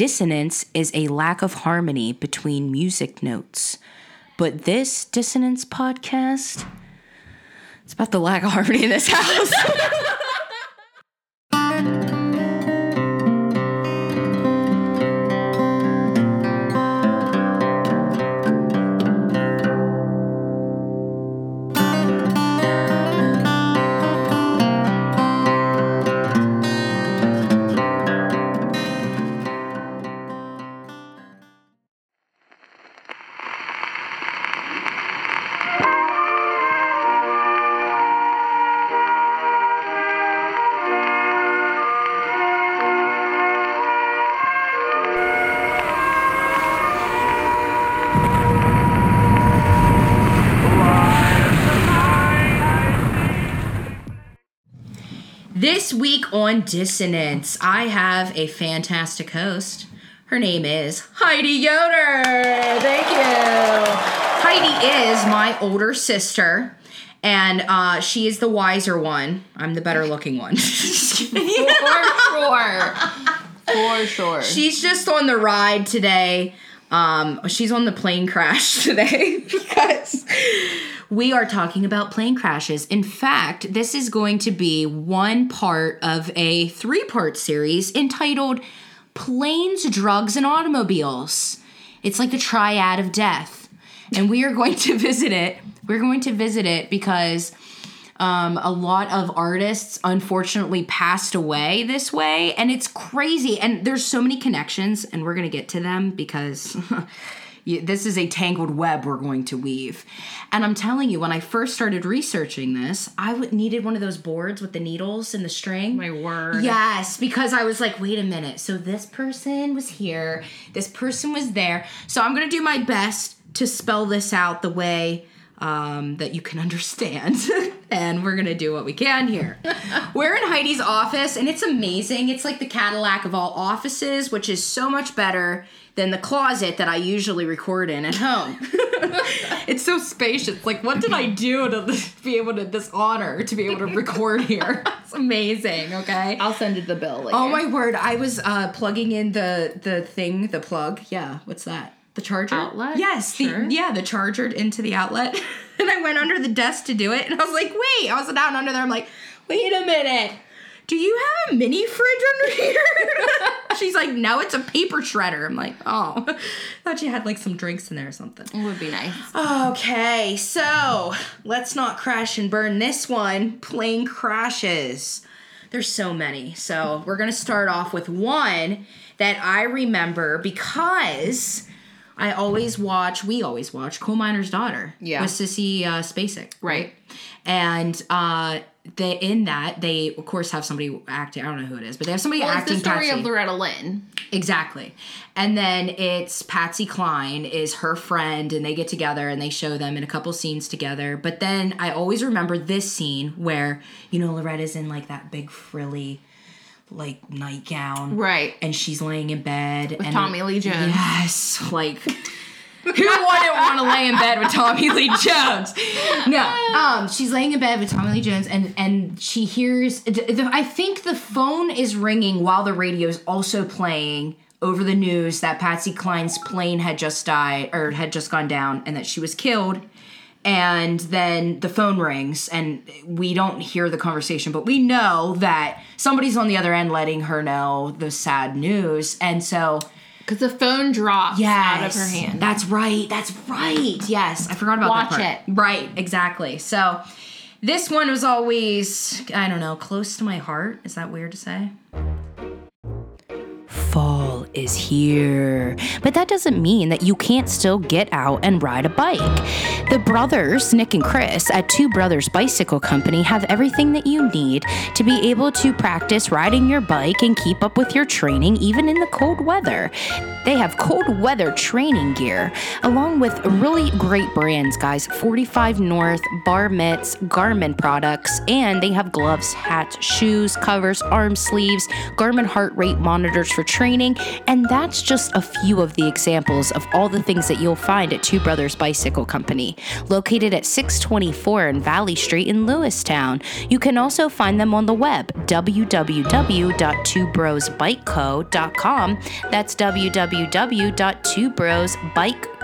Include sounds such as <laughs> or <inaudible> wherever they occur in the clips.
Dissonance is a lack of harmony between music notes. But this Dissonance podcast, it's about the lack of harmony in this house. <laughs> on Dissonance, I have a fantastic host. Her name is Heidi Yoder. Thank you. Heidi is my older sister, and uh, she is the wiser one. I'm the better looking one. <laughs> For sure. For sure. She's just on the ride today. Um, she's on the plane crash <laughs> today because we are talking about plane crashes. In fact, this is going to be one part of a three part series entitled Planes, Drugs, and Automobiles. It's like the triad of death. And we are going to <laughs> visit it. We're going to visit it because um, a lot of artists unfortunately passed away this way, and it's crazy. And there's so many connections, and we're gonna get to them because <laughs> you- this is a tangled web we're going to weave. And I'm telling you, when I first started researching this, I w- needed one of those boards with the needles and the string. My word. Yes, because I was like, wait a minute. So this person was here, this person was there. So I'm gonna do my best to spell this out the way um, that you can <laughs> understand. and we're gonna do what we can here. <laughs> we're in Heidi's office, and it's amazing. It's like the Cadillac of all offices, which is so much better than the closet that I usually record in at home. <laughs> it's so spacious. Like, what did I do to <laughs> be able to this honor to be able to record here? <laughs> It's amazing. Okay. I'll send you the bill later. Oh my word! I was uh, plugging in the the thing, the plug. Yeah, what's that? The charger Outlet? Yes, Sure. the, yeah, the charger into the outlet. and I went under the desk to do it, and I was like, wait! I was down under there. I'm like, wait a minute. Do you have a mini fridge under <laughs> here? She's like, no, it's a paper shredder. I'm like, oh, <laughs> thought you had like some drinks in there or something. It would be nice. Okay, so let's not crash and burn this one. Plane crashes. There's so many. So we're gonna start off with one that I remember because I always watch. We always watch Coal Miner's Daughter. Yeah. with Sissy uh, Spacek. Right. And uh, they in that they of course have somebody acting. I don't know who it is, but they have somebody Well, it's acting. the story Patsy. of Loretta Lynn. Exactly. And then it's Patsy Cline is her friend and they get together and they show them in a couple scenes together. But then I always remember this scene where, you know, Loretta's in like that big frilly like nightgown. Right. And she's laying in bed with and Tommy Lee Jones. Yes. Like who wouldn't want to lay in bed with Tommy Lee <laughs> Jones? No, um, she's laying in bed with Tommy Lee Jones, and and she hears. I think the phone is ringing while the radio is also playing over the news that Patsy Cline's plane had just died or had just gone down, and that she was killed. And then the phone rings, and we don't hear the conversation, but we know that somebody's on the other end letting her know the sad news, and so. Because the phone drops Yes. out of her hand. That's right. That's right. Yes. I forgot about Watch that part. Watch it, right. Exactly. So this one was always, I don't know, close to my heart. Is that weird to say? Is here. But that doesn't mean that you can't still get out and ride a bike. The brothers, Nick and Chris, at Two Brothers Bicycle Company have everything that you need to be able to practice riding your bike and keep up with your training even in the cold weather. They have cold weather training gear along with really great brands, guys 45 North, Bar Mitts, Garmin products, and they have gloves, hats, shoes, covers, arm sleeves, Garmin heart rate monitors for training, And that's just a few of the examples of all the things that you'll find at Two Brothers Bicycle Company, located at 624 in Valley Street in Lewistown. You can also find them on the web, www.twobrosbikeco.com. That's www.twobrosbikeco.com.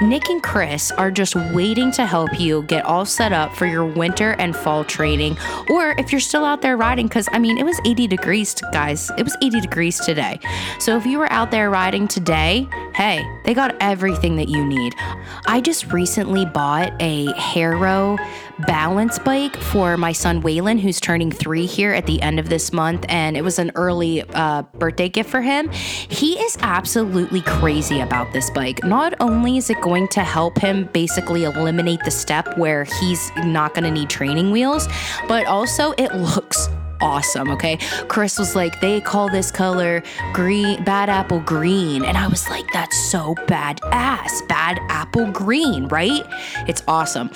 Nick and Chris are just waiting to help you get all set up for your winter and fall training, or if you're still out there riding, because I mean, it was 80 degrees, guys. It was 80 degrees today. So if you were out there riding today, hey, they got everything that you need. I just recently bought a Harrow balance bike for my son Waylon, who's turning three here at the end of this month, and it was an early uh, birthday gift for him. He is absolutely crazy about this bike. Not only is it going to help him basically eliminate the step where he's not going to need training wheels, but also it looks awesome. Okay. Chris was like, they call this color green, bad apple green. And I was like, that's so badass. Bad apple green, right? It's awesome.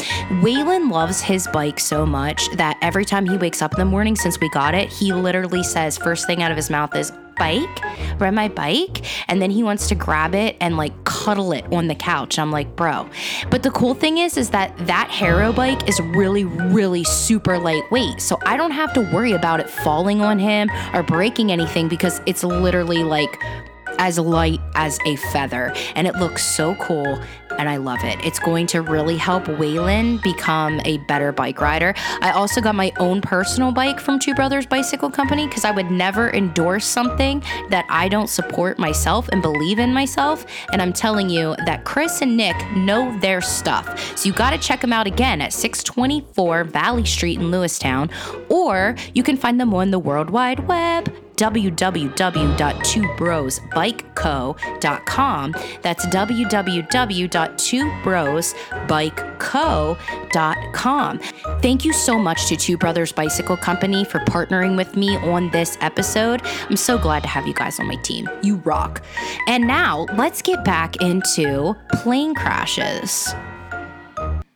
Waylon loves his bike so much that every time he wakes up in the morning since we got it, he literally says, first thing out of his mouth is, bike, ride my bike, and then he wants to grab it and like cuddle it on the couch. I'm like, bro. But the cool thing is, is that that Harrow bike is really, really super lightweight. So I don't have to worry about it falling on him or breaking anything because it's literally like as light as a feather and it looks so cool and I love it. It's going to really help Waylon become a better bike rider. I also got my own personal bike from Two Brothers Bicycle Company because I would never endorse something that I don't support myself and believe in myself. And I'm telling you that Chris and Nick know their stuff. So you got to check them out again at 624 Valley Street in Lewistown, or you can find them on the World Wide Web www.twobrosbikeco.com. That's www.twobrosbikeco.com. Thank you so much to Two Brothers Bicycle Company for partnering with me on this episode. I'm so glad to have you guys on my team. You rock. And now let's get back into plane crashes.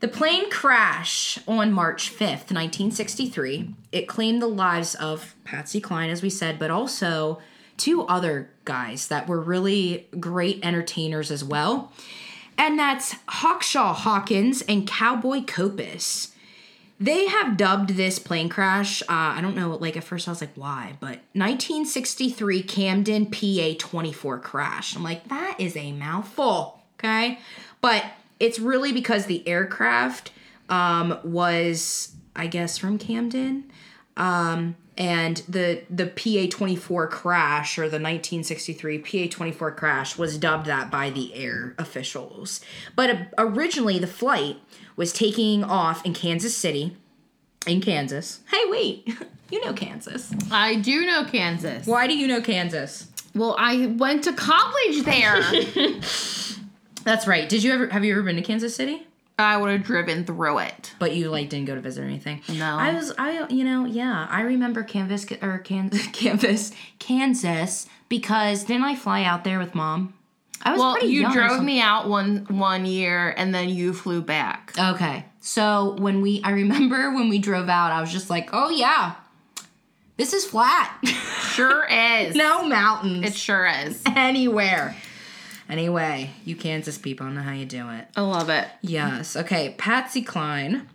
The plane crash on March 5th, 1963, it claimed the lives of Patsy Cline, as we said, but also two other guys that were really great entertainers as well. And that's Hawkshaw Hawkins and Cowboy Copas. They have dubbed this plane crash, uh, I don't know, like at first I was like, why? But 1963 Camden PA 24 crash. I'm like, that is a mouthful, okay? But it's really because the aircraft um, was, I guess, from Camden. Um, and the the PA 24 crash or the 1963 PA 24 crash was dubbed that by the air officials. But uh, originally, the flight was taking off in Kansas City, in Kansas. Hey, wait, <laughs> you know Kansas. I do know Kansas. Why do you know Kansas? Well, I went to college there. <laughs> That's right. Did you ever have you ever been to Kansas City? I would have driven through it. But you like didn't go to visit or anything. No. I was I you know yeah I remember Canvas or Kansas <laughs> Kansas Kansas because didn't I fly out there with mom? I was Well, pretty you drove me out one one year and then you flew back. Okay, so when we I remember <laughs> when we drove out, I was just like, oh yeah, this is flat. <laughs> Sure is. no mountains. It sure is. anywhere. Anyway, you Kansas people, I know how you do it. I love it. Yes. Okay. Patsy Cline.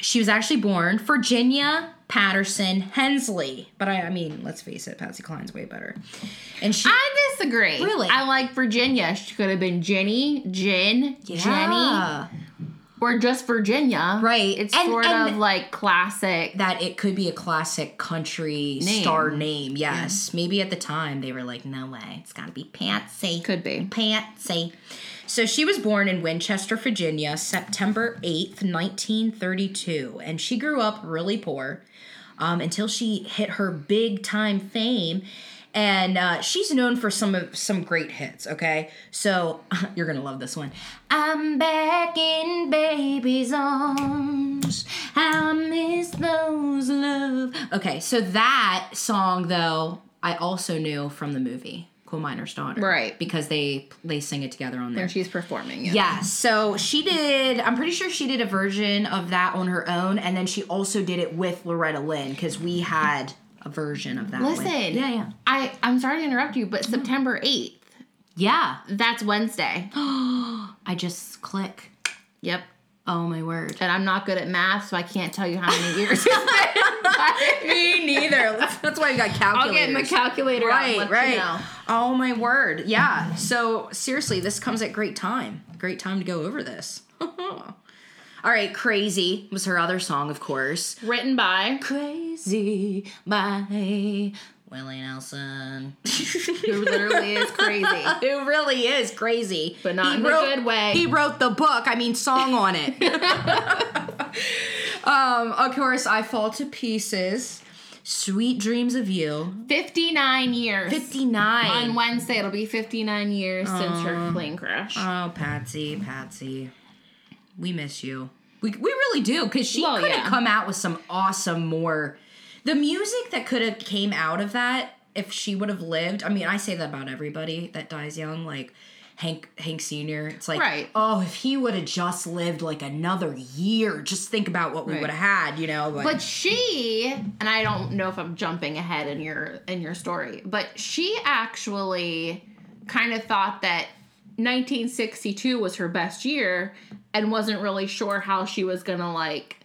She was actually born Virginia Patterson Hensley, but I, I mean, let's face it, Patsy Cline's way better. And she, I disagree. Really? I like Virginia. She could have been Jenny, Jen, Jenny, Yeah. Or just Virginia. Right. It's And- sort and- of like classic. that it could be a classic country Name. star name. Yes. Maybe at the time they were like, no way, it's got to be Patsy. Could be. Patsy. So she was born in Winchester, Virginia, September 8th, 1932. And she grew up really poor um, until she hit her big time fame. And uh, she's known for some of some great hits. Okay, so <laughs> you're gonna love this one. I'm back in baby's arms. How I miss those love. Okay, so that song though, I also knew from the movie Coal Miner's Daughter, Right. Because they they sing it together on there. When she's performing. Yeah. Yeah, so she did. I'm pretty sure she did a version of that on her own, and then she also did it with Loretta Lynn because we had a version of that. Listen. With. Yeah, yeah. I I'm sorry to interrupt you, but September 8th, Yeah. that's Wednesday. <gasps> I just click. Yep. Oh my word. And I'm not good at math, so I can't tell you how many years. <laughs> Me neither. That's why you got calculators. I'll get my calculator Right, right. you know. Oh my word. Yeah. So seriously, this comes at great time. Great time to go over this. <laughs> All right, Crazy was her other song, of course. Written by Crazy by Willie Nelson. <laughs> who literally is crazy. <laughs> Who really is crazy. But not He in a good way. He wrote the book, I mean, song on it. <laughs> um, of course, I Fall to Pieces. Sweet Dreams of You. 59 years. 59. On Wednesday, it'll be 59 years since her plane crash. Oh, Patsy, Patsy. We miss you. We, we really do, because she Well, could have yeah. come out with some awesome more. The music that could have came out of that if she would have lived. I mean, I say that about everybody that dies young, like Hank Hank Senior. It's like, Right. oh, if he would have just lived like another year, just think about what we Right. would have had, you know. But, But she, and I don't know if I'm jumping ahead in your in your story, but she actually kind of thought that 1962 was her best year and wasn't really sure how she was gonna like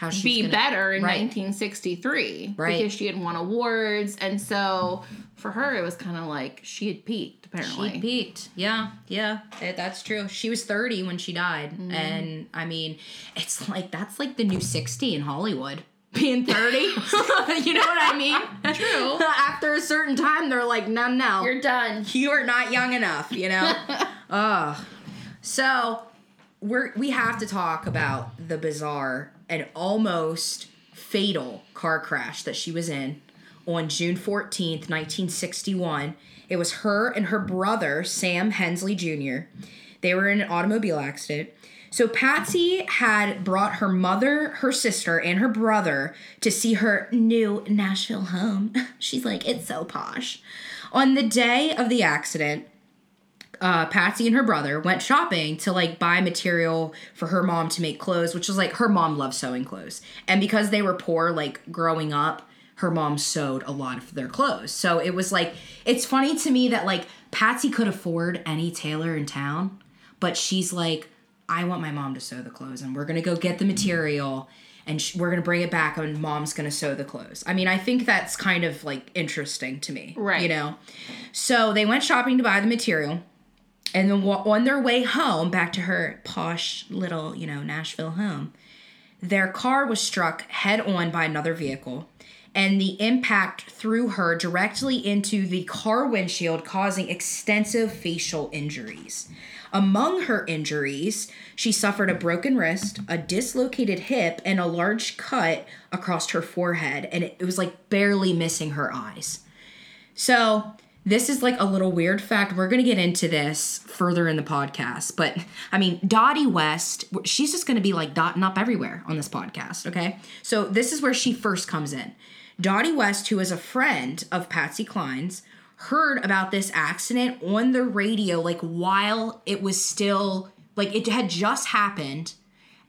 how she's be gonna- better in Right. 1963 Right. because she had won awards and so for her it was kind of like she had peaked apparently She peaked. Yeah, yeah, eh, that's true. She was 30 when she died. Mm-hmm. And I mean, it's like, that's like the new 60 in Hollywood. <laughs> Being 30. <laughs> <laughs> you know what I mean? True. After a certain time, they're like, no, no. you're done you are not young enough, you know? Ugh. So we're we have to talk about the bizarre and almost fatal car crash that she was in on June 14th, 1961. It was her and her brother, Sam Hensley Jr. They were in an automobile accident. So Patsy had brought her mother, her sister, and her brother to see her new Nashville home. <laughs> She's like, it's so posh. On the day of the accident, uh, Patsy and her brother went shopping to like buy material for her mom to make clothes, which was like her mom loved sewing clothes. And because they were poor, like growing up, her mom sewed a lot of their clothes. So it was like, it's funny to me that like Patsy could afford any tailor in town, but she's like, I want my mom to sew the clothes and we're gonna go get the material and sh- we're gonna bring it back and mom's gonna sew the clothes. I mean, I think that's kind of like interesting to me. Right. You know? So they went shopping to buy the material. And then on their way home, back to her posh little, you know, Nashville home, their car was struck head on by another vehicle. And the impact threw her directly into the car windshield, causing extensive facial injuries. Among her injuries, she suffered a broken wrist, a dislocated hip, and a large cut across her forehead. And it, it was like barely missing her eyes. So, this is like a little weird fact. We're going to get into this further in the podcast. But I mean, Dottie West, she's just going to be like dotting up everywhere on this podcast. Okay. So, this is where she first comes in. Dottie West, who is a friend of Patsy Cline's, heard about this accident on the radio, like while it was still, like it had just happened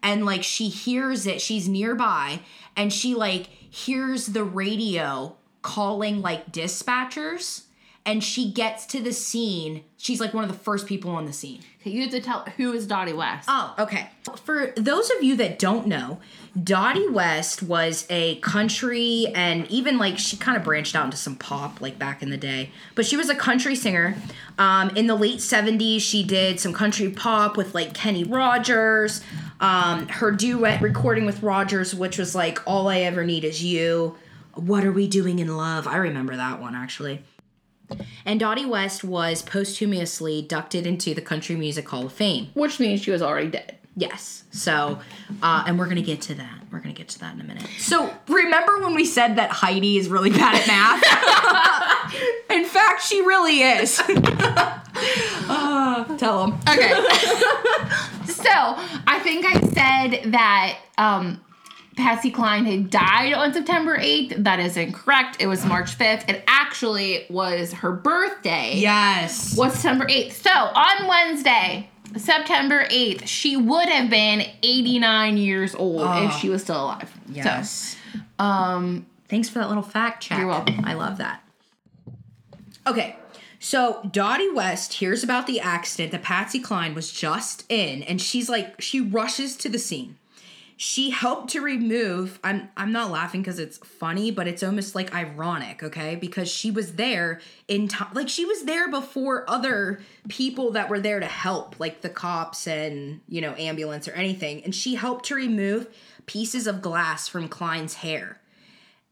and like she hears it she's nearby and she like hears the radio calling like dispatchers and she gets to the scene. She's like one of the first people on the scene. Okay, you have to tell who is Dottie West. oh okay. For those of you that don't know dottie west was a country and even like she kind of branched out into some pop like back in the day. But she was a country singer. Um, in the late 70s she did some country pop with like kenny rogers. Um, her duet recording with rogers which was like all i ever need is you. What are we doing in love? I remember that one actually and Dottie West was posthumously inducted into the Country Music Hall of Fame. Which means she was already dead. Yes. So, uh, and we're going to get to that. We're going to get to that in a minute. So, remember when we said that Heidi is really bad at math? <laughs> in fact, she really is. <laughs> uh, tell them. Okay. <laughs> so I think I said that um, Patsy Cline had died on September 8th. That is incorrect. It was March 5th. It actually was her birthday. Yes. Was September 8th. So on Wednesday, September 8th, she would have been 89 years old if Oh. she was still alive. Yes. So, um, Thanks for that little fact check. You're welcome. I love that. Okay, so Dottie West hears about the accident that Patsy Cline was just in, and she's like, she rushes to the scene. She helped to remove. I'm I'm not laughing because it's funny, but it's almost like ironic, okay? Because she was there in time, like she was there before other people that were there to help, like the cops and you know ambulance or anything, and she helped to remove pieces of glass from Cline's hair.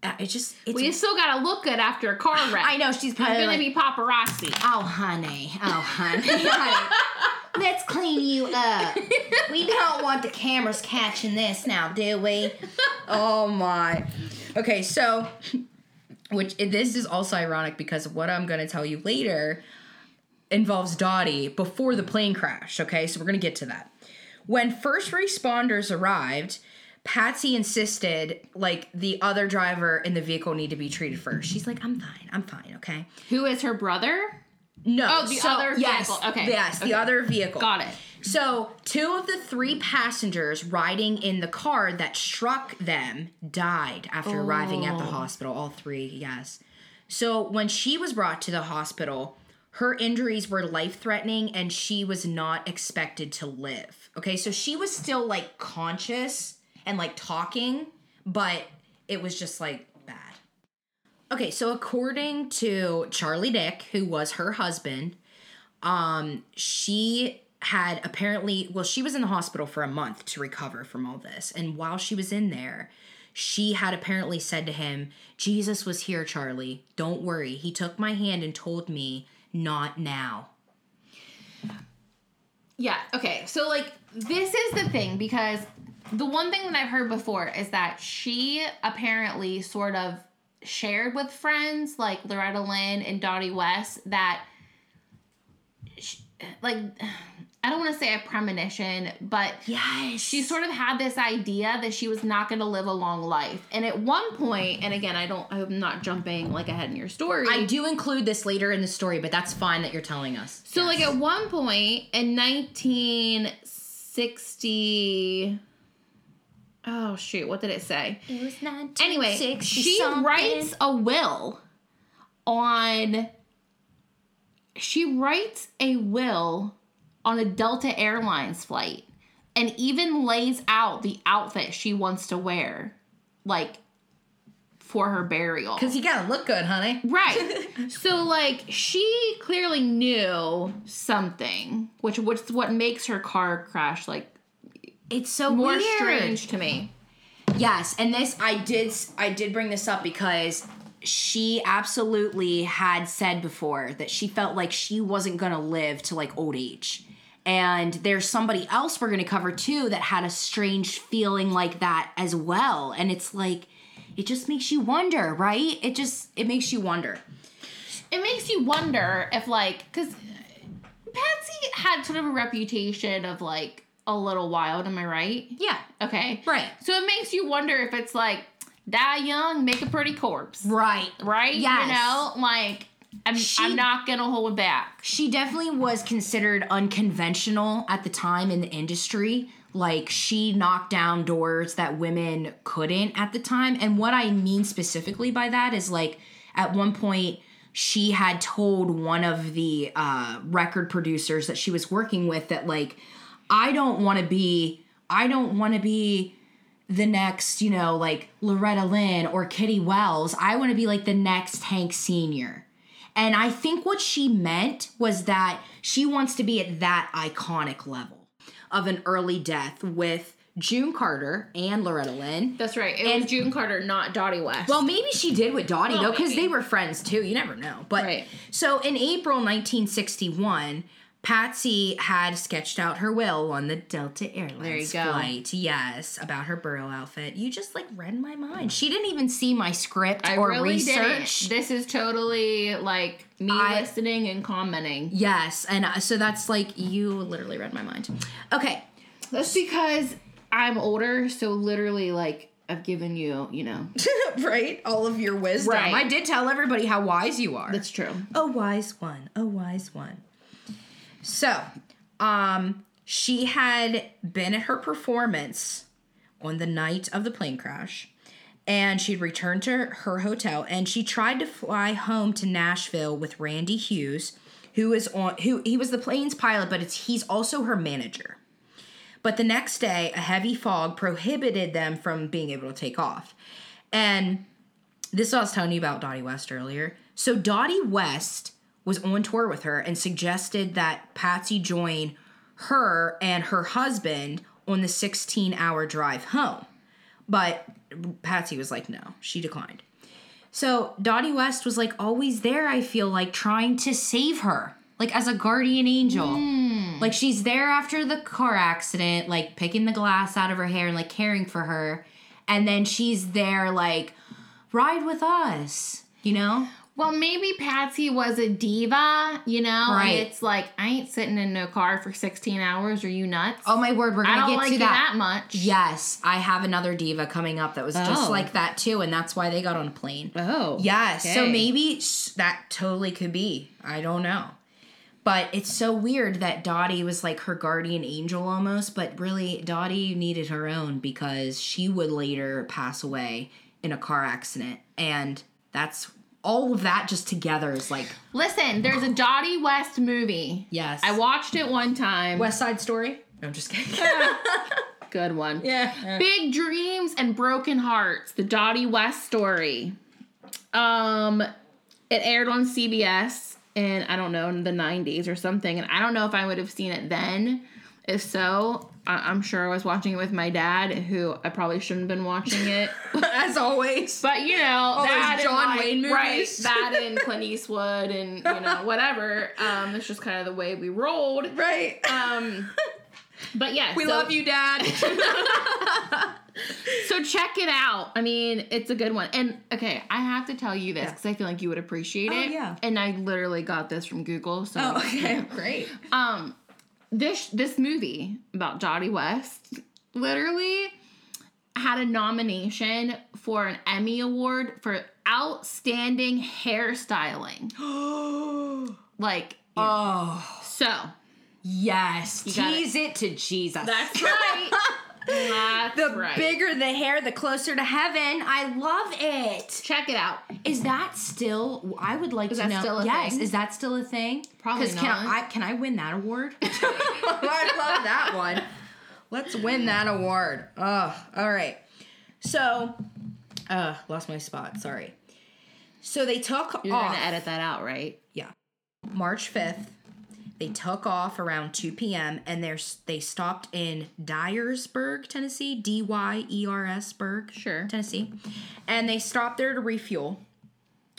Uh, It just it's We still gotta look good after a car <sighs> wreck. I know she's probably gonna like, be paparazzi. Oh, honey. Oh, honey. <laughs> honey. Let's clean you up. <laughs> We don't want the cameras catching this now, do we? Oh, my. Okay, so, which this is also ironic because what I'm going to tell you later involves Dottie before the plane crash, okay? So we're going to get to that. When first responders arrived, Patsy insisted like the other driver in the vehicle need to be treated first. She's like, "I'm fine. I'm fine, okay?" Who is her brother? No. Oh, the other yes, vehicle. Okay, Yes, okay. the other vehicle. Got it. So, two of the three passengers riding in the car that struck them died after arriving at the Oh. hospital. All three, yes. So, when she was brought to the hospital, her injuries were life threatening and she was not expected to live. Okay, so she was still like conscious and like talking, but it was just like bad. Okay, so according to Charlie Dick, who was her husband, um, she had apparently, well, she was in the hospital for a month to recover from all this. And while she was in there, she had apparently said to him, Jesus was here, Charlie. Don't worry. He took my hand and told me, not now. Yeah, okay. So like this is the thing because the one thing that I've heard before is that she apparently sort of shared with friends like Loretta Lynn and Dottie West that sh like <sighs> I don't want to say a premonition, but Yes. she sort of had this idea that she was not going to live a long life. And at one point, and again, I don't I'm not jumping like ahead in your story. I do include this later in the story, but that's fine that you're telling us. So, like at one point in 1960, oh shoot, what did it say? it was Anyway, she writes a will on. She writes a will on a Delta Airlines flight, and even lays out the outfit she wants to wear, like for her burial. Because you gotta look good, honey. Right. <laughs> so like she clearly knew something, which which what makes her car crash like It's so more weird. strange to me. Yes, and this I did I did bring this up because she absolutely had said before that she felt like she wasn't going to live to like old age. And there's somebody else we're going to cover too that had a strange feeling like that as well. And it's like it just makes you wonder, right? It just it makes you wonder. It makes you wonder if like cuz Patsy had sort of a reputation of like a little wild, am I right? Yeah. Okay. Right. So it makes you wonder if it's like die young, make a pretty corpse. Right. Right? Yes. You know, like I'm She- I'm not to hold back. she definitely was considered unconventional at the time in the industry. Like she knocked down doors that women couldn't at the time. And what I mean specifically by that is like at one point she had told one of the uh, record producers that she was working with that like I don't want to be I don't want to be the next, you know, like Loretta Lynn or Kitty Wells. I want to be like the next Hank Sr. And I think what she meant was that she wants to be at that iconic level of an early death with June Carter and Loretta Lynn. That's right. It And- was June Carter, not Dottie West. Well, maybe she did with Dottie Well, though, because they were friends too. You never know. But Right. so in April 1961, Patsy had sketched out her will on the Delta Airlines There you go. flight. Yes, about her burial outfit. You just like read my mind. She didn't even see my script I or really research. didn't. This is totally like me I- listening and commenting. Yes, and uh, so that's like you literally read my mind. Okay, That's because I'm older, so literally like I've given you, you know. <laughs> right? All of your wisdom. Right. I did tell everybody how wise you are. That's true. a wise one, a wise one. So, um, she had been at her performance on the night of the plane crash, and she'd returned to her hotel and she tried to fly home to Nashville with Randy Hughes, who is on who he was the plane's pilot, but it's he's also her manager. But the next day, a heavy fog prohibited them from being able to take off. And this I was telling you about Dottie West earlier. So Dottie West was on tour with her and suggested that Patsy join her and her husband on the 16 hour drive home. But Patsy was like, no, she declined. So Dottie West was like always there, I feel like, trying to save her, like as a guardian angel. Hmm. Like she's there after the car accident, like picking the glass out of her hair and like caring for her. And then she's there, like, ride with us, you know? Well, maybe Patsy was a diva, you know? Right. It's like, I ain't sitting in no car for 16 hours. Are you nuts? Oh my word, we're gonna don't get like to that. that much. Yes, I have another diva coming up that was just Oh. like that too, and that's why they got on a plane. Oh. Yes, so maybe that totally could be. I don't know. But it's so weird that Dottie was like her guardian angel almost, but really Dottie needed her own because she would later pass away in a car accident. And that's all of that just together is like Listen, there's a Dottie West movie. Yes. I watched it one time. West Side Story. No, I'm just kidding. <laughs> Good one. yeah. Big Dreams and Broken Hearts, the Dottie West story. Um, it aired on CBS in I don't know in the '90s or something, and I don't know if I would have seen it then. If so, I- I'm sure I was watching it with my dad, who I probably shouldn't have been watching it. <laughs> As always. But you know, that and, John like- Wayne right? movies. That and Clint Eastwood, and you know, <laughs> whatever. Um, it's just kind of the way we rolled. Right. Um, but yeah, we so- love you, Dad. <laughs> So check it out. I mean, it's a good one. And okay, I have to tell you this because I feel like you would appreciate Oh, it. yeah. And I literally got this from Google. So oh, okay. Great. um this this movie about Dottie West literally had a nomination for an Emmy Award for outstanding hairstyling. <gasps> Like oh. so. Yes. Tease it. to Jesus. That's <laughs> right. That's the right. bigger the hair, the closer to heaven. I love it. Check it out. Is that still? I would like Is to that know. still a yes, thing? is that still a thing? Probably 'Cause Can not. I, can I win that award? <laughs> <laughs> I love that one. Let's win that award. Oh, all right. So, uh, lost my spot. Sorry. So they took You're off. gonna edit that out, right? Yeah. March 5th, they took off around 2 p.m. and they're, they stopped in Dyersburg, Tennessee, D Y E R S Burg, Sure. Tennessee. And they stopped there to refuel.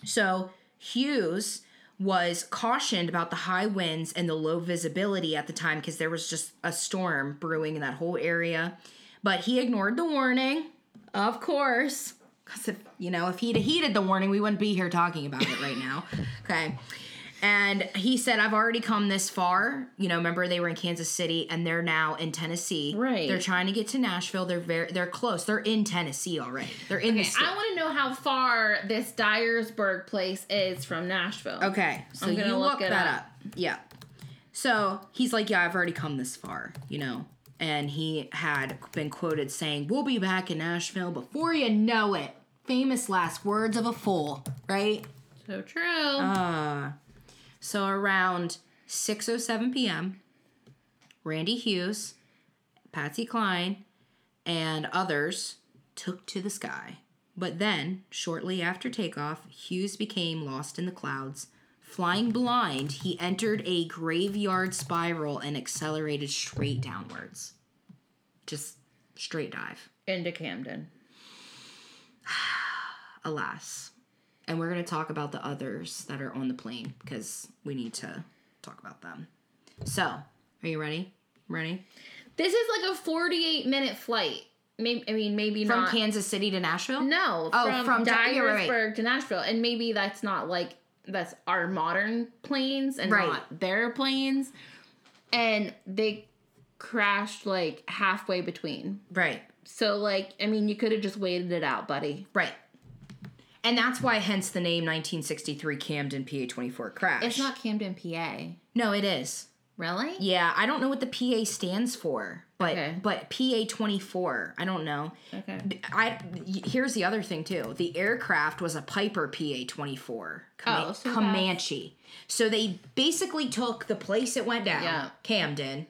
So Hughes was cautioned about the high winds and the low visibility at the time because there was just a storm brewing in that whole area. But he ignored the warning, of course. Because if you know, if he'd heeded the warning, we wouldn't be here talking about it right now. <laughs> Okay. And he said, I've already come this far. You know, remember they were in Kansas City and they're now in Tennessee. Right. They're trying to get to Nashville. They're very they're close. They're in Tennessee already. They're in the Okay, state. I want to know how far this Dyersburg place is from Nashville. Okay, so I'm gonna you look look, that up. up. Yeah. So he's like, yeah, I've already come this far, you know. And he had been quoted saying, "We'll be back in Nashville before you know it." Famous last words of a fool, right? So true. Uh, so around 6:07 p.m., Randy Hughes, Patsy Cline, and others took to the sky. But then, shortly after takeoff, Hughes became lost in the clouds. Flying blind, he entered a graveyard spiral and accelerated straight downwards. Just straight dive. Into Camden. <sighs> Alas. And we're going to talk about the others that are on the plane because we need to talk about them. So, are you ready? Ready? This is like a 48 minute flight. Maybe I mean maybe not From not. Kansas City to Nashville? no, Oh, from, from yeah, right, to Nashville, and maybe that's not like that's our modern planes and Right. not their planes, and they crashed like halfway between. Right. So like I mean you could have just waited it out, buddy. Right. And that's why, hence the name 1963 Camden PA 24 crash. It's not Camden, PA. No, it is. Really? Yeah, I don't know what the PA stands for, but Okay. but PA twenty four. I don't know. Okay. I here's the other thing too. The aircraft was a Piper PA twenty four Oh, so that's- Comanche. So they basically took the place it went down, Yeah. Camden,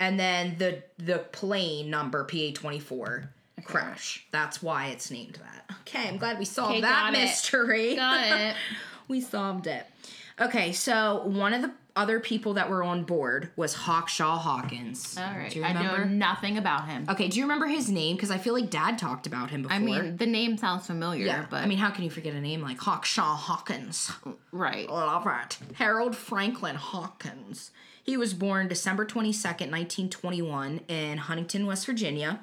and then the the plane number PA twenty four crash. That's why it's named that. Okay, I'm glad we solved Okay, that got it. mystery. Got it. <laughs> we solved it. Okay, so one of the other people that were on board was Hawkshaw Hawkins. All right. I know nothing about him. Okay, do you remember his name? Because I feel like Dad talked about him before. I mean, the name sounds familiar, yeah, but I mean, how can you forget a name like Hawkshaw Hawkins? right. Love it. Harold Franklin Hawkins. He was born December 22nd, 1921, in Huntington, West Virginia.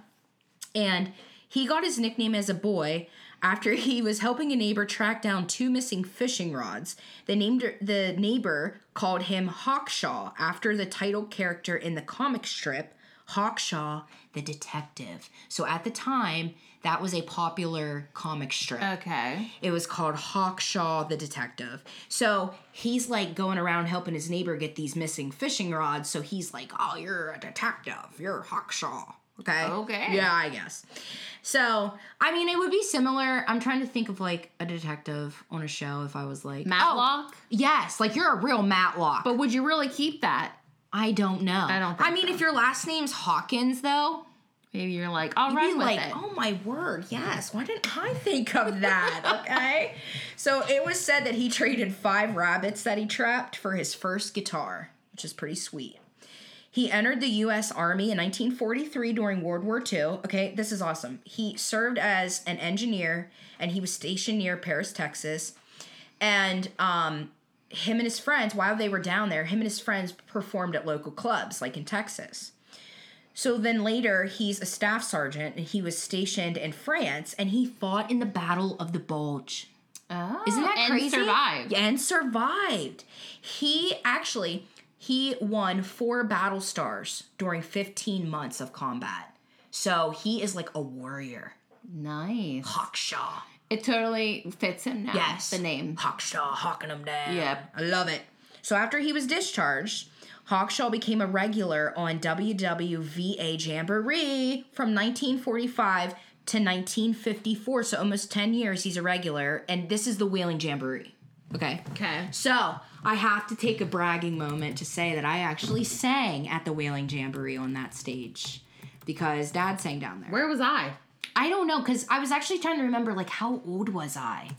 And he got his nickname as a boy after he was helping a neighbor track down two missing fishing rods. The, named, the neighbor called him Hawkshaw after the title character in the comic strip, Hawkshaw the Detective. So at the time, that was a popular comic strip. Okay. It was called Hawkshaw the Detective. So he's like going around helping his neighbor get these missing fishing rods. So he's like, Oh, you're a detective. You're Hawkshaw. Okay. Okay. Yeah, I guess. So, I mean, it would be similar. I'm trying to think of like a detective on a show if I was like, Oh, Matlock. yes, like you're a real Matlock. But would you really keep that? I don't know. I don't I mean, so. if your last name's Hawkins, though, Maybe you're like, I'll run be with like, it. oh my word, yes. Why didn't I think of that? <laughs> Okay. so it was said that he traded five rabbits that he trapped for his first guitar, which is pretty sweet. He entered the U.S. Army in 1943 during World War II. Okay, this is awesome. He served as an engineer and he was stationed near Paris, Texas. And um, him and his friends, while they were down there, him and his friends performed at local clubs, like in Texas. So then later, he's a staff sergeant and he was stationed in France and he fought in the Battle of the Bulge. oh, Isn't that and crazy? survived. And survived. He actually he won four battle stars during 15 months of combat. So he is like a warrior. Nice. Hawkshaw. It totally fits him now. Yes. The name. Hawkshaw hawking him down. Yep. I love it. So after he was discharged, Hawkshaw became a regular on WWVA Jamboree from 1945 to 1954. So almost 10 years he's a regular. And this is the Whaling Jamboree. Okay. Okay. So I have to take a bragging moment to say that I actually sang at the Wailing Jamboree on that stage because Dad sang down there. Where was I? I don't know because I was actually trying to remember like how old was I,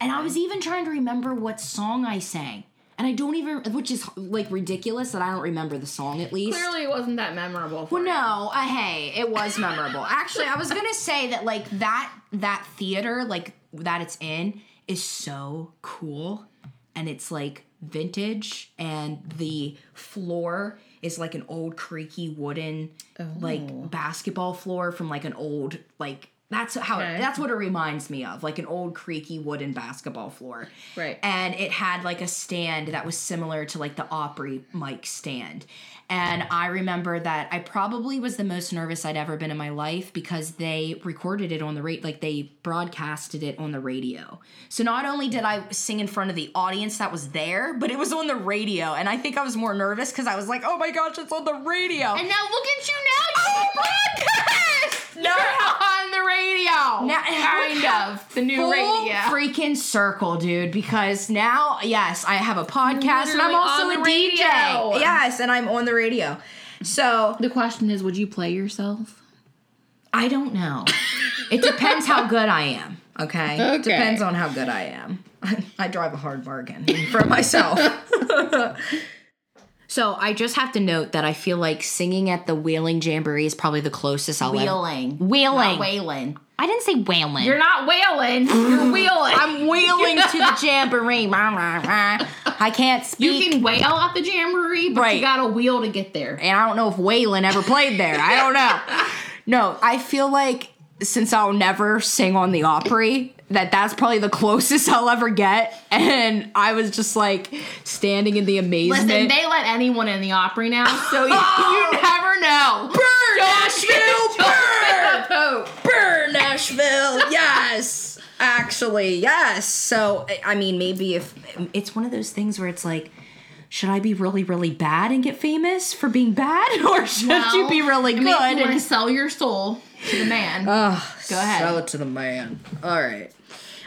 and I was even trying to remember what song I sang, and I don't even, which is like ridiculous that I don't remember the song at least. Clearly, it wasn't that memorable. For Well, no, uh, hey, it was memorable. Actually, I was gonna say that like that that theater like that it's in is so cool, and it's like vintage, and the floor is like an old creaky wooden like oh. basketball floor from like an old like that's how Okay. that's what it reminds me of like an old creaky wooden basketball floor Right. and it had like a stand that was similar to like the Opry mic stand. And I remember that I probably was the most nervous I'd ever been in my life because they recorded it on the rate, like they broadcasted it on the radio. So not only did I sing in front of the audience that was there, but it was on the radio. And I think I was more nervous because I was like, oh my gosh, it's on the radio. And now look at you now. You broadcast. No. You're on the radio. Now- kind of the new Full radio. freaking circle, dude. Because now, yes, I have a podcast and I'm also on a the DJ. radio. Yes, and I'm on the radio. So the question is, would you play yourself? I don't know. it depends how good I am. Okay. <laughs> Okay. Depends on how good I am. <laughs> I, drive a hard bargain for myself. <laughs> so I just have to note that I feel like singing at the Whaling Jamboree is probably the closest I'll ever. Wheeling. Wheeling. Not whaling. I didn't say whaling. You're not whaling. You're <laughs> wheeling. I'm wheeling to the <laughs> jamboree. I can't speak. you can whale at the jamboree, but Right. you got to wheel to get there. and I don't know if Waylon ever played there. I don't know. <laughs> No, I feel like since I'll never sing on the Opry, that that's probably the closest I'll ever get. And I was just like standing in the amazement. Listen, they let anyone in the Opry now, so you, you never know. burn Nashville, burn, actually, yes. So I- mean, maybe if it's one of those things where it's like. should I be really, really bad and get famous for being bad? <laughs> Or should you be really I good? mean, you and- sell your soul to the man. Ugh, Go ahead. Sell it to the man. All right.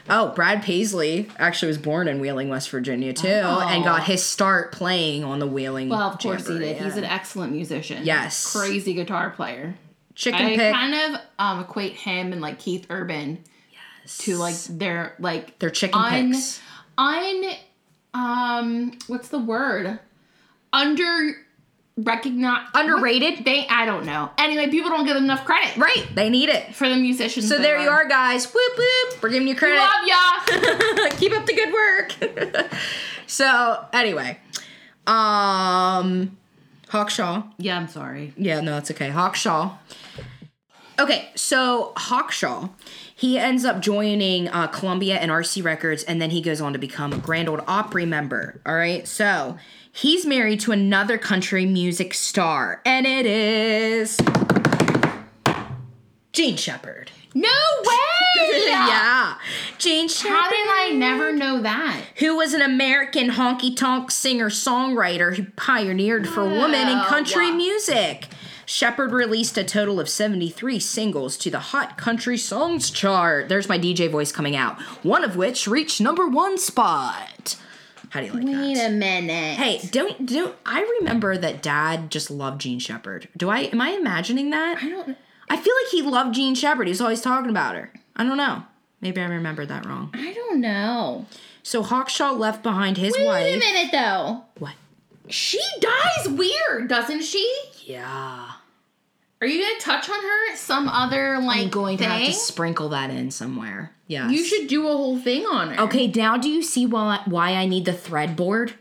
Oh, Brad Paisley actually was born in Wheeling, West Virginia, too, and got his start playing on the Wheeling. well, of course he did. He's an excellent musician. Yes. Crazy guitar player. chicken I pick. kind of um, equate him and like Keith Urban to like their like They're chicken un, picks. un um what's the word under recognize Underrated? They I don't know. Anyway, people don't give enough credit Right. They need it. for the musicians. So there you are, guys. Whoop whoop. We're giving you credit. Love ya. <laughs> Keep up the good work. <laughs> so anyway, um, Hawkshaw. yeah, I'm sorry. Yeah, no, it's okay. Hawkshaw. Okay, so Hawkshaw, he ends up joining uh, Columbia and RC Records, and then he goes on to become a Grand Ole Opry member. All right, so he's married to another country music star, and it is Jean Shepard. No way. <laughs> yeah, Jean Shepard. How did I never know that? who was an American honky tonk singer songwriter who pioneered for women in country Wow. music. Shepard released a total of 73 singles to the Hot Country Songs chart. There's my DJ voice coming out, one of which reached number one spot. How do you like that? Wait a minute. Hey, don't don't I remember that dad just loved Jean Shepard. Do I am I imagining that? I don't. I feel like he loved Jean Shepard. He was always talking about her. I don't know. Maybe I remembered that wrong. I don't know. So Hawkshaw left behind his Wait wife. Wait a minute though. What? She dies weird, doesn't she? Yeah. Are you gonna touch on her? Some other like I'm going thing? to have to sprinkle that in somewhere. Yeah. You should do a whole thing on her. Okay, now do you see why why I need the thread board?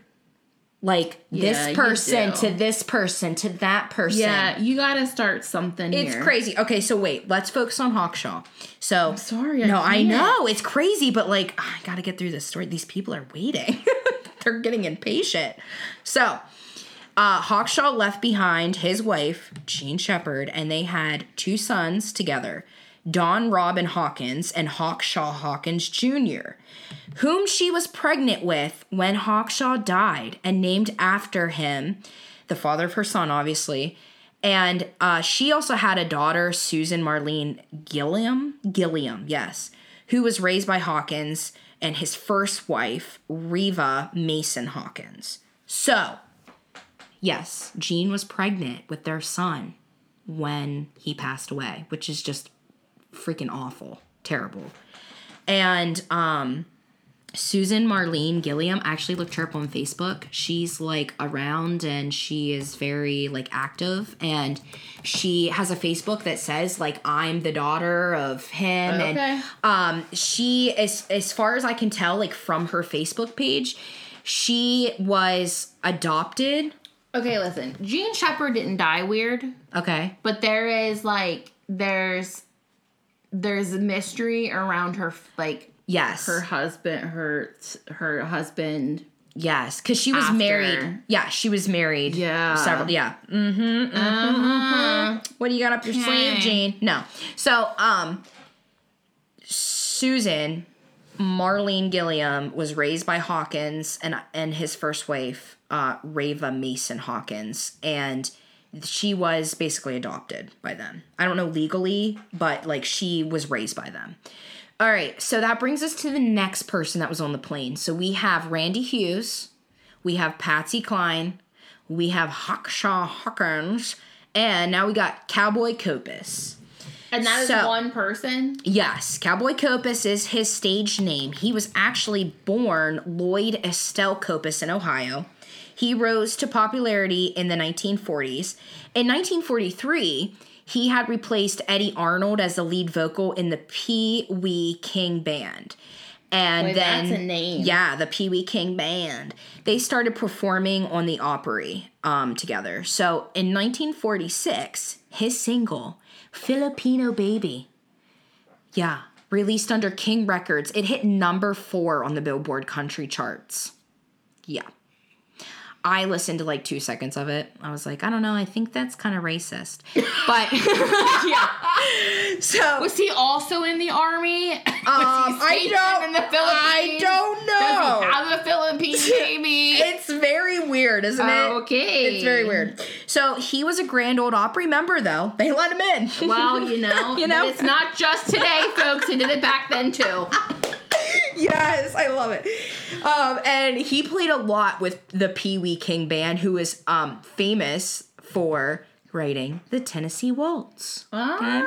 Like Yeah, this person to this person to that person. Yeah, you gotta start something It's here. crazy. Okay, so wait, let's focus on Hawkshaw. So sorry, I no, I can't. know it's crazy, but like I gotta get through this story. These people are waiting. <laughs> They're getting impatient. So uh, Hawkshaw left behind his wife, Jean Shepard, and they had two sons together Don Robin Hawkins and Hawkshaw Hawkins Jr., whom she was pregnant with when Hawkshaw died and named after him, the father of her son, obviously. And uh, she also had a daughter, Susan Marlene Gilliam. Gilliam, yes, who was raised by Hawkins and his first wife, Reva Mason Hawkins. So, yes, Jean was pregnant with their son when he passed away, which is just freaking awful, terrible. And um Susan Marlene Gilliam I actually looked her up on Facebook. She's like around and she is very like active and she has a Facebook that says like I'm the daughter of him Okay. and um she as as far as I can tell like from her Facebook page she was adopted. Okay, listen. Jean Shepard didn't die weird, Okay. but there is like there's there's a mystery around her like Yes. her husband her her husband Yes, because she was After. married. Yeah, she was married. Yeah. several. Yeah. Mm-hmm. uh-huh. What do you got up your sleeve, Okay. Jean? No. So, um, Susan Marlene Gilliam was raised by Hawkins and and his first wife, uh, Reva Mason Hawkins, and she was basically adopted by them. I don't know legally, but like she was raised by them. All right, so that brings us to the next person that was on the plane. So we have Randy Hughes, we have Patsy Cline, we have Hawkshaw Hawkins, and now we got Cowboy Copas. and that is So- one person Yes, Cowboy Copas is his stage name. He was actually born Lloyd Estel Copas in Ohio. He rose to popularity in the 1940s. In 1943, he had replaced Eddy Arnold as the lead vocal in the Pee Wee King Band. And Boy, then that's a name. Yeah, the Pee Wee King Band. They started performing on the Opry um, together. So in 1946, his single, Filipino Baby, yeah, released under King Records, it hit number four on the Billboard country charts. Yeah. I listened to like two seconds of it. I was like, I don't know, I think that's kind of racist. <laughs> But <laughs> yeah. So was he also in the army <laughs> Um, I don't- in the Philippines I don't know. does he have a Philippine baby it's very weird. isn't it? Okay. It's very weird. So he was a Grand Ole Opry member, though. They let him in. Well, you know, You know? it's not just today, folks. They did it back then too. <laughs> yes, I love it. Um, and he played a lot with the Pee Wee King Band, who is um, famous for writing the Tennessee Waltz. Oh.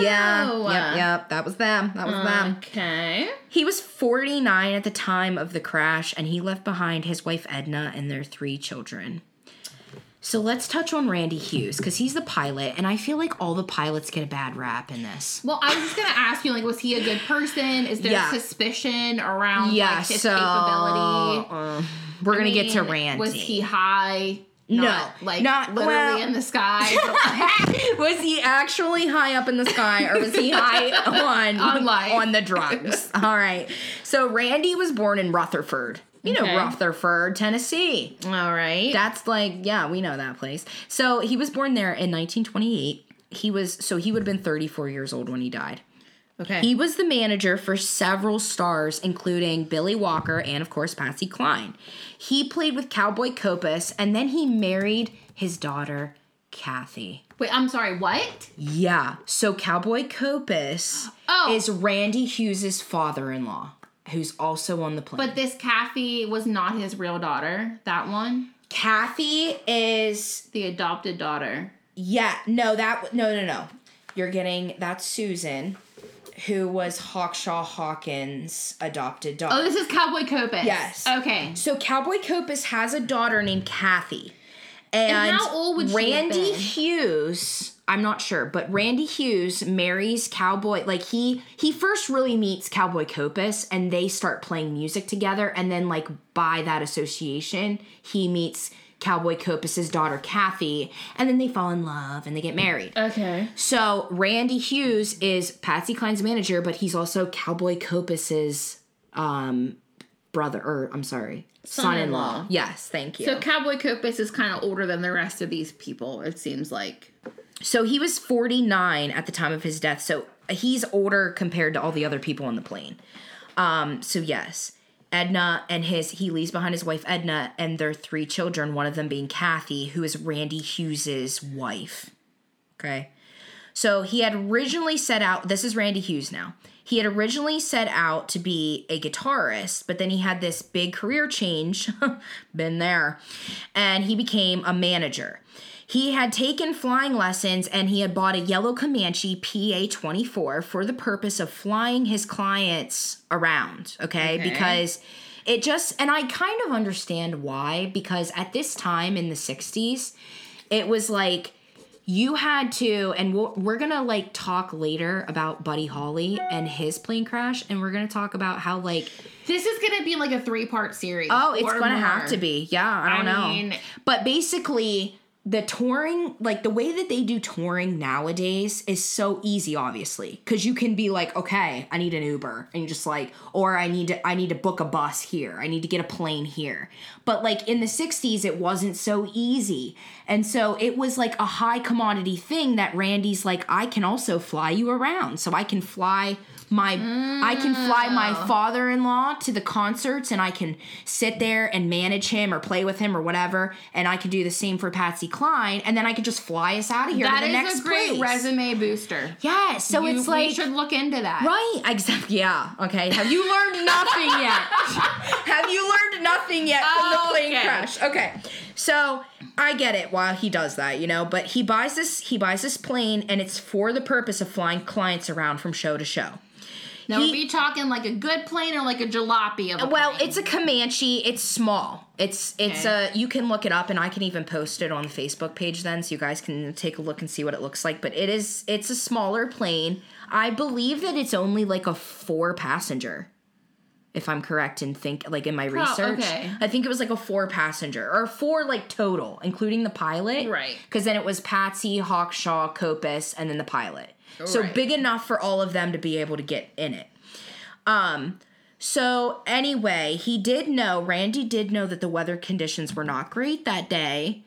Yeah, yep, yep. That was them. That was them. Okay. He was 49 at the time of the crash, and he left behind his wife Edna and their three children. So let's touch on Randy Hughes because he's the pilot, and I feel like all the pilots get a bad rap in this. Well, I was just gonna ask you, like, was he a good person? Is there Yeah. suspicion around Yeah, like, his so capability? uh, we're gonna I get to Randy. Was he high? No, like not- literally well- in the sky. like, <laughs> was he actually high up in the sky, or was he high <laughs> on On on the drugs? All right. So Randy was born in Rutherford. You know Okay. Rutherford, Tennessee. all right. That's like, yeah, we know that place. So he was born there in 1928. He was, so he would have been 34 years old when he died. okay. He was the manager for several stars, including Billy Walker and, of course, Patsy Cline. He played with Cowboy Copas, and then he married his daughter, Kathy. Wait, I'm sorry. What? Yeah. So Cowboy Copas Oh. is Randy Hughes's father-in-law, who's also on the plane. But this Kathy was not his real daughter. That one, Kathy is the adopted daughter. Yeah, no, that no, no, no. You're getting that's Susan, who was Hawkshaw Hawkins' adopted daughter. Oh, this is Cowboy Copas. Yes. Okay. so Cowboy Copas has a daughter named Kathy, and, And how old would Randy? Hughes. I'm not sure, but Randy Hughes marries Cowboy. Like he he first really meets Cowboy Copas and they start playing music together, and then like by that association, he meets Cowboy Copas's daughter Kathy, and then they fall in love and they get married. Okay. So Randy Hughes is Patsy Cline's manager, but he's also Cowboy Copas's um brother or I'm sorry, son-in-law. Son-in-law. Yes, thank you. So Cowboy Copas is kind of older than the rest of these people. It seems like. So he was 49 at the time of his death. So he's older compared to all the other people on the plane. Um, so yes, Edna and his he leaves behind his wife Edna and their three children, one of them being Kathy, who is Randy Hughes's wife. Okay. So he had originally set out this is Randy Hughes now. He had originally set out to be a guitarist, but then he had this big career change, <laughs> been there, and he became a manager. He had taken flying lessons and he had bought a yellow Comanche PA 24 for the purpose of flying his clients around, okay? Okay. Because it just, and I kind of understand why, because at this time in the 60s, it was like, you had to, and we'll, we're gonna like talk later about Buddy Holly and his plane crash, and we're gonna talk about how like This is gonna be like a three part series. oh, it's gonna more. have to be, yeah, I don't I know, mean- but basically the touring, like the way that they do touring nowadays, is so easy, obviously, because you can be like, okay, I need an Uber, and you just like, or I need to, I need to book a bus here, I need to get a plane here, but like in the '60s, it wasn't so easy, and so it was like a high commodity thing that Randy's like, I can also fly you around, so I can fly my I can fly my mm. father-in-law to the concerts and I can sit there and manage him or play with him or whatever and I can do the same for Patsy Cline and then I could just fly us out of here That to the is next a great place. resume booster. Yeah, so You- it's we like should look into that. Right, exactly. Yeah. Okay. Have you learned nothing yet? <laughs> Have you learned nothing yet from the plane Okay. crash? Okay. So I get it why he does that, you know, but he buys this he buys this plane and it's for the purpose of flying clients around from show to show. Now, He- are we talking like a good plane or like a jalopy of a Well, plane? it's a Comanche. It's small. It's it's Okay. a you can look it up and I can even post it on the Facebook page then so you guys can take a look and see what it looks like. But it is it's a smaller plane. I believe that it's only like a four passenger. If I'm correct and think like in my oh, research. okay. I think it was like a four passenger or four like total, including the pilot. Right. Because then it was Patsy, Hawkshaw, Copas, and then the pilot. So Right. big enough for all of them to be able to get in it. Um, so anyway, he did know, Randy did know that the weather conditions were not great that day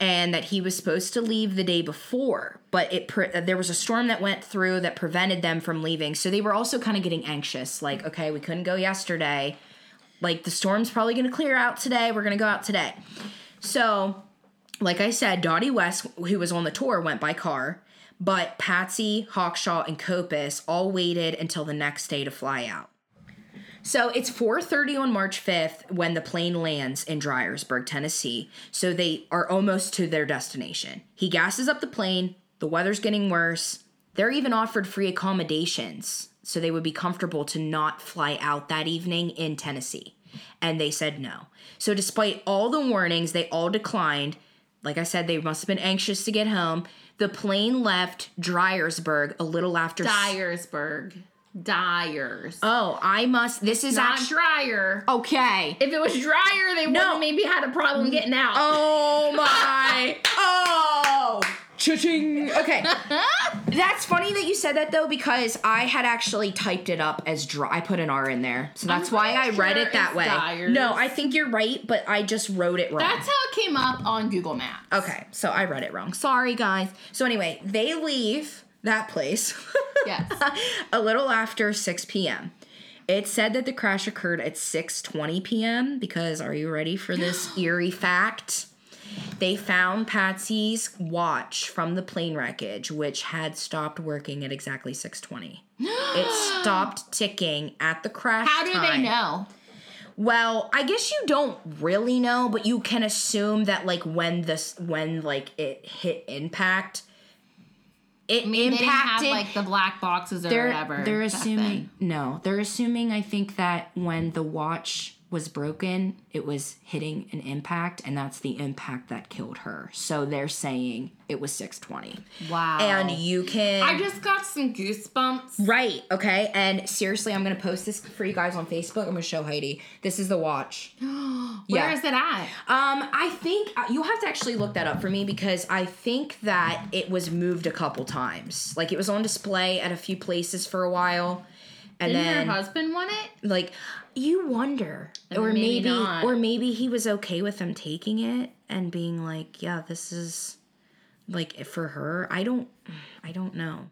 and that he was supposed to leave the day before, but it pre- there was a storm that went through that prevented them from leaving. So they were also kind of getting anxious like, okay, we couldn't go yesterday. Like the storm's probably going to clear out today. We're going to go out today. So, like I said, Dottie West, who was on the tour, went by car, but Patsy, Hawkshaw, and Copas all waited until the next day to fly out. So it's 4:30 on March 5th when the plane lands in Dryersburg, Tennessee. So they are almost to their destination. He gasses up the plane. The weather's getting worse. They're even offered free accommodations so they would be comfortable to not fly out that evening in Tennessee. And they said no. So despite all the warnings, they all declined. Like I said, they must have been anxious to get home. The plane left Dryersburg a little after Dyersburg. Dyers. Oh, I must. This is Not actually dryer. okay. If it was dryer, they would No. have maybe had a problem getting out. Oh my! <laughs> oh, cha-ching. Okay, <laughs> that's funny that you said that though because I had actually typed it up as dry. I put an R in there, so that's I'm why I pretty read it that way. Dyers. No, I think you're right, but I just wrote it wrong. That's how it came up on Google Maps. okay, so I read it wrong. Sorry, guys. So anyway, they leave that place. Yes. <laughs> a little after 6 p.m. It said that the crash occurred at 6:20 p.m. because are you ready for this <gasps> eerie fact? They found Patsy's watch from the plane wreckage which had stopped working at exactly 6:20. it <gasps> stopped ticking at the crash How do time. they know? Well, I guess you don't really know, but you can assume that like when this when like it hit impact it I mean, didn't have like the black boxes or they're whatever. they're assuming no they're assuming i think that when the watch was broken it was hitting an impact and that's the impact that killed her so they're saying it was 620 Wow. and you can I just got some goosebumps. right okay and seriously i'm gonna post this for you guys on facebook i'm gonna show heidi this is the watch <gasps> Where Yeah. is it at? um, I think uh, you'll have to actually look that up for me because I think that it was moved a couple times. Like it was on display at a few places for a while, and Didn't then her husband want it? like you wonder, And or maybe maybe, or maybe he was okay with them taking it and being like, yeah, this is like for her. I don't, I don't know.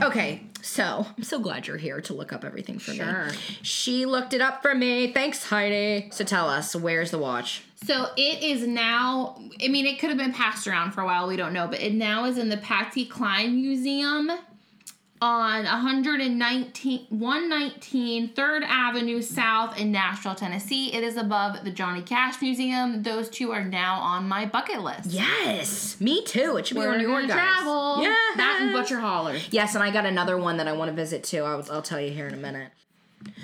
Okay, so I'm so glad you're here to look up everything for Sure. me. She looked it up for me. Thanks, Heidi. So tell us, where's the watch? So it is now. I mean, it could have been passed around for a while. We don't know, but it now is in the Patsy Cline Museum on 119 119 3rd Avenue South in Nashville, Tennessee. It is above the Johnny Cash Museum. Those two are now on my bucket list. Yes, me too. It should be We're on your travel. Yeah, That and Butcher Holler. Yes, and I got another one that I want to visit too. I'll, I'll tell you here in a minute.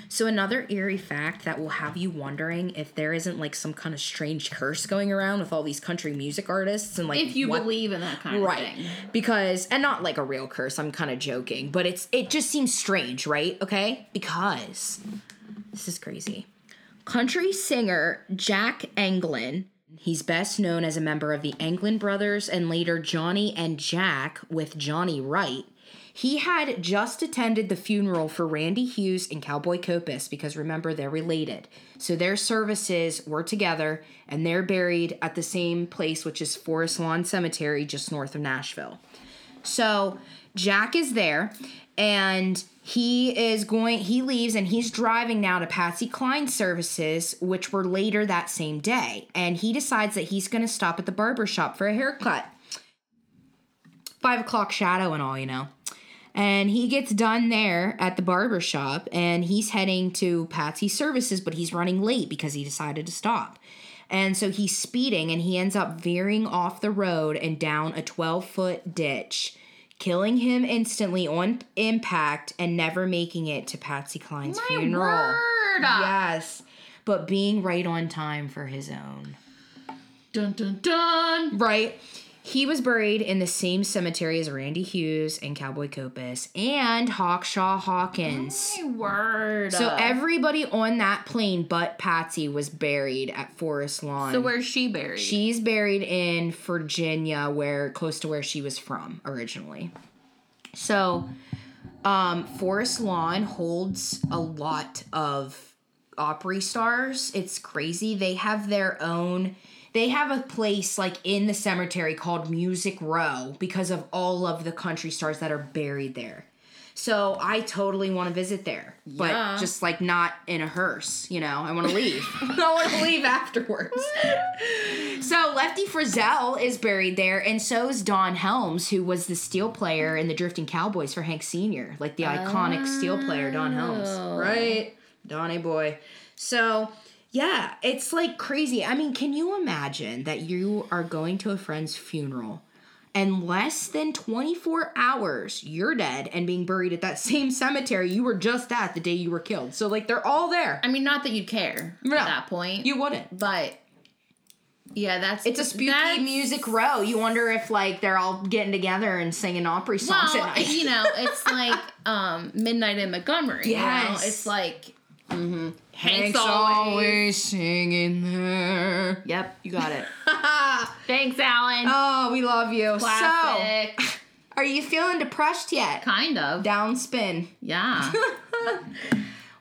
So another eerie fact that will have you wondering if there isn't like some kind of strange curse going around with all these country music artists and like If you what- believe in that kind of thing, right because and not like a real curse i'm kind of joking but it's it just seems strange right? Okay? Because this is crazy. Country singer jack anglin he's best known as a member of the anglin brothers and later johnny and jack with johnny wright he had just attended the funeral for Randy Hughes and Cowboy Copas because remember, they're related. So their services were together and they're buried at the same place, which is Forest Lawn Cemetery just north of Nashville. So Jack is there and he is going, he leaves and he's driving now to Patsy Cline services, which were later that same day. And he decides that he's going to stop at the barber shop for a haircut. Five o'clock shadow and all, you know. And he gets done there at the barber shop and he's heading to Patsy's services, but he's running late because he decided to stop. And so he's speeding and he ends up veering off the road and down a 12 foot ditch, killing him instantly on impact and never making it to Patsy Cline's My funeral. word. Yes, but being right on time for his own. Dun dun dun. Right. He was buried in the same cemetery as Randy Hughes and Cowboy Copas and Hawkshaw Hawkins. My word. So everybody on that plane but Patsy was buried at Forest Lawn. So where's she buried? She's buried in Virginia, where close to where she was from originally. So, um, Forest Lawn holds a lot of Opry stars. It's crazy. They have their own. They have a place like in the cemetery called Music Row because of all of the country stars that are buried there. So I totally want to visit there, but Yeah. just like not in a hearse. You know, I want to leave. <laughs> I want to leave afterwards. So Lefty Frizzell is buried there, and so is Don Helms, who was the steel player in the Drifting Cowboys for Hank Sr., like the iconic steel player Don Helms. Oh. Right? Donny boy. So yeah, it's like crazy. I mean, can you imagine that you are going to a friend's funeral? And less than 24 hours, you're dead and being buried at that <laughs> same cemetery you were just at the day you were killed. So, like, they're all there. I mean, not that you'd care No. at that point. You wouldn't. but yeah, that's It's a spooky that's- music row. You wonder if like they're all getting together and singing Opry songs Well, at night. you know, it's like um, Midnight in Montgomery. you know? <laughs> Yes. it's like Hank's, Hank's always. always singing there. Yep, you got it. <laughs> Thanks, Alan. oh, we love you. Classic. So, <laughs> are you feeling depressed yet? kind of. Down spin. Yeah. <laughs>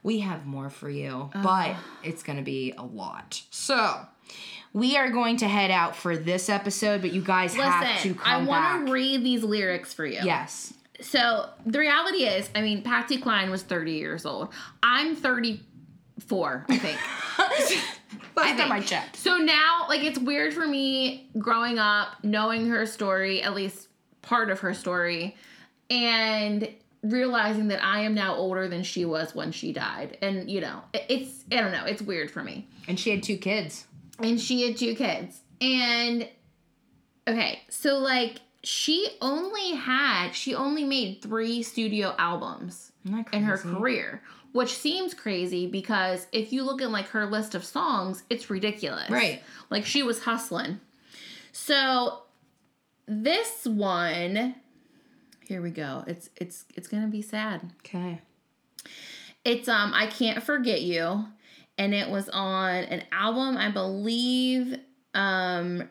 We have more for you, but it's going to be a lot. So, we are going to head out for this episode, but you guys have to Listen, come I want to read these lyrics for you. yes. So the reality is, I mean, Patsy Cline was 30 years old. I'm 34, I think. <laughs> Last time I think. checked. So now, like, it's weird for me growing up, knowing her story, at least part of her story, and realizing that I am now older than she was when she died. And, you know, it's, I don't know, it's weird for me. And she had two kids. And she had two kids. And, okay, so, like, she only had, she only made three studio albums in her career, which seems crazy because if you look at like her list of songs, it's ridiculous. Right. Like she was hustling. So this one, here we go. It's it's it's gonna be sad. Okay. It's um I can't forget you, and it was on an album I believe um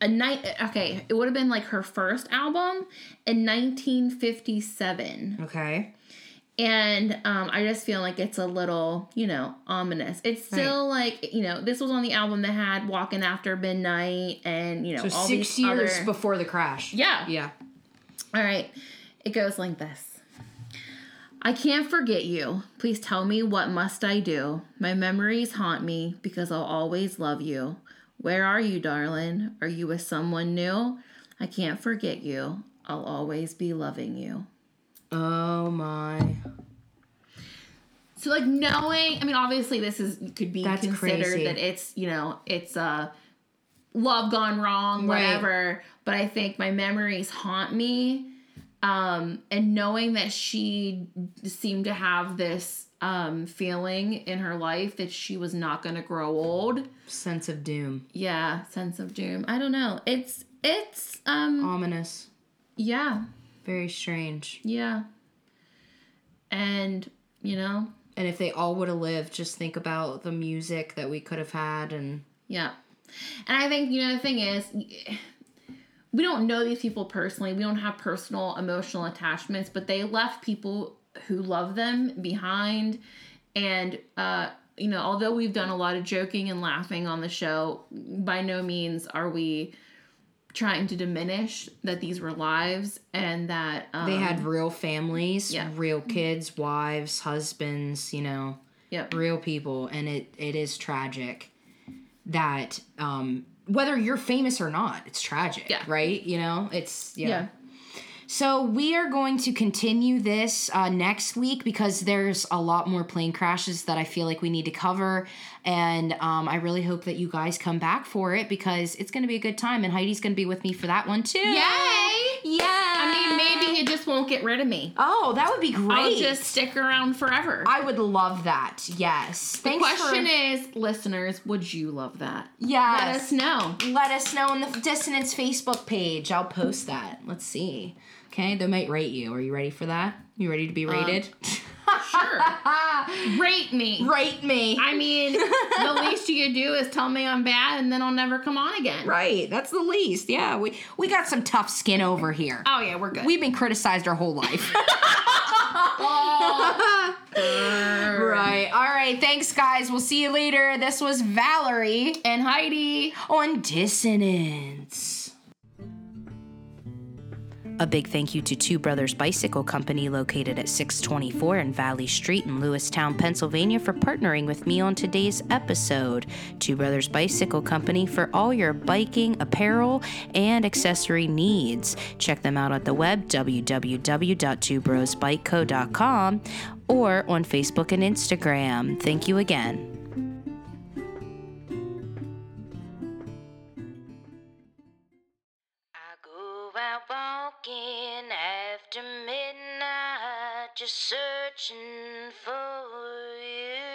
a night okay it would have been like her first album in 1957 Okay. And um, I just feel like it's a little, you know, ominous. It's still like, you know, this was on the album that had "Walking After Midnight" and you know So all six these years other. before the crash. Yeah. Yeah. All right, it goes like this. I can't forget you. Please tell me what must I do? My memories haunt me because I'll always love you. Where are you, darling? Are you with someone new? I can't forget you. I'll always be loving you. Oh my. So like knowing, I mean, obviously this is could be That's considered crazy. that it's you know it's uh love gone wrong, Right. whatever. But I think my memories haunt me, um, and knowing that she seemed to have this um feeling in her life that she was not going to grow old. Sense of doom. Yeah, sense of doom. I don't know. It's it's um Ominous. yeah Very strange. yeah, and you know And if they all would have lived, just think about the music that we could have had and Yeah. And I think, you know, the thing is, we don't know these people personally. We don't have personal emotional attachments, but they left people who love them behind. And, uh, you know, although we've done a lot of joking and laughing on the show, by no means are we trying to diminish that these were lives and that um, they had real families, yeah. real kids, wives, husbands, you know, Yep. real people and it it is tragic that um whether you're famous or not, it's tragic, Yeah. right? You know, it's yeah. Yeah. So we are going to continue this uh, next week because there's a lot more plane crashes that I feel like we need to cover, and um, I really hope that you guys come back for it because it's going to be a good time, and Heidi's going to be with me for that one too. Yay! Yeah. I mean, maybe you just won't get rid of me. Oh, that would be great. I'll just stick around forever. I would love that. Yes. The question for, is, listeners, would you love that? yes. Let us know. Let us know on the Dissonance Facebook page. I'll post that. Let's see. Okay, they might rate you. Are you ready for that? You ready to be uh, rated? <laughs> Sure. <laughs> Rate me. Rate me. I mean, the least you could do is tell me I'm bad and then I'll never come on again. Right, that's the least. Yeah, we we got some tough skin over here. Oh, yeah, we're good. We've been criticized our whole life. <laughs> <laughs> right. All right. Thanks, guys. We'll see you later. This was Valerie and Heidi. on Dissonance. A big thank you to Two Brothers Bicycle Company located at 624 in Valley Street in Lewistown, Pennsylvania for partnering with me on today's episode. Two Brothers Bicycle Company for all your biking, apparel, and accessory needs. Check them out at the web www.twobrosbikeco.com or on Facebook and Instagram. Thank you again. walking after midnight, just searching for you.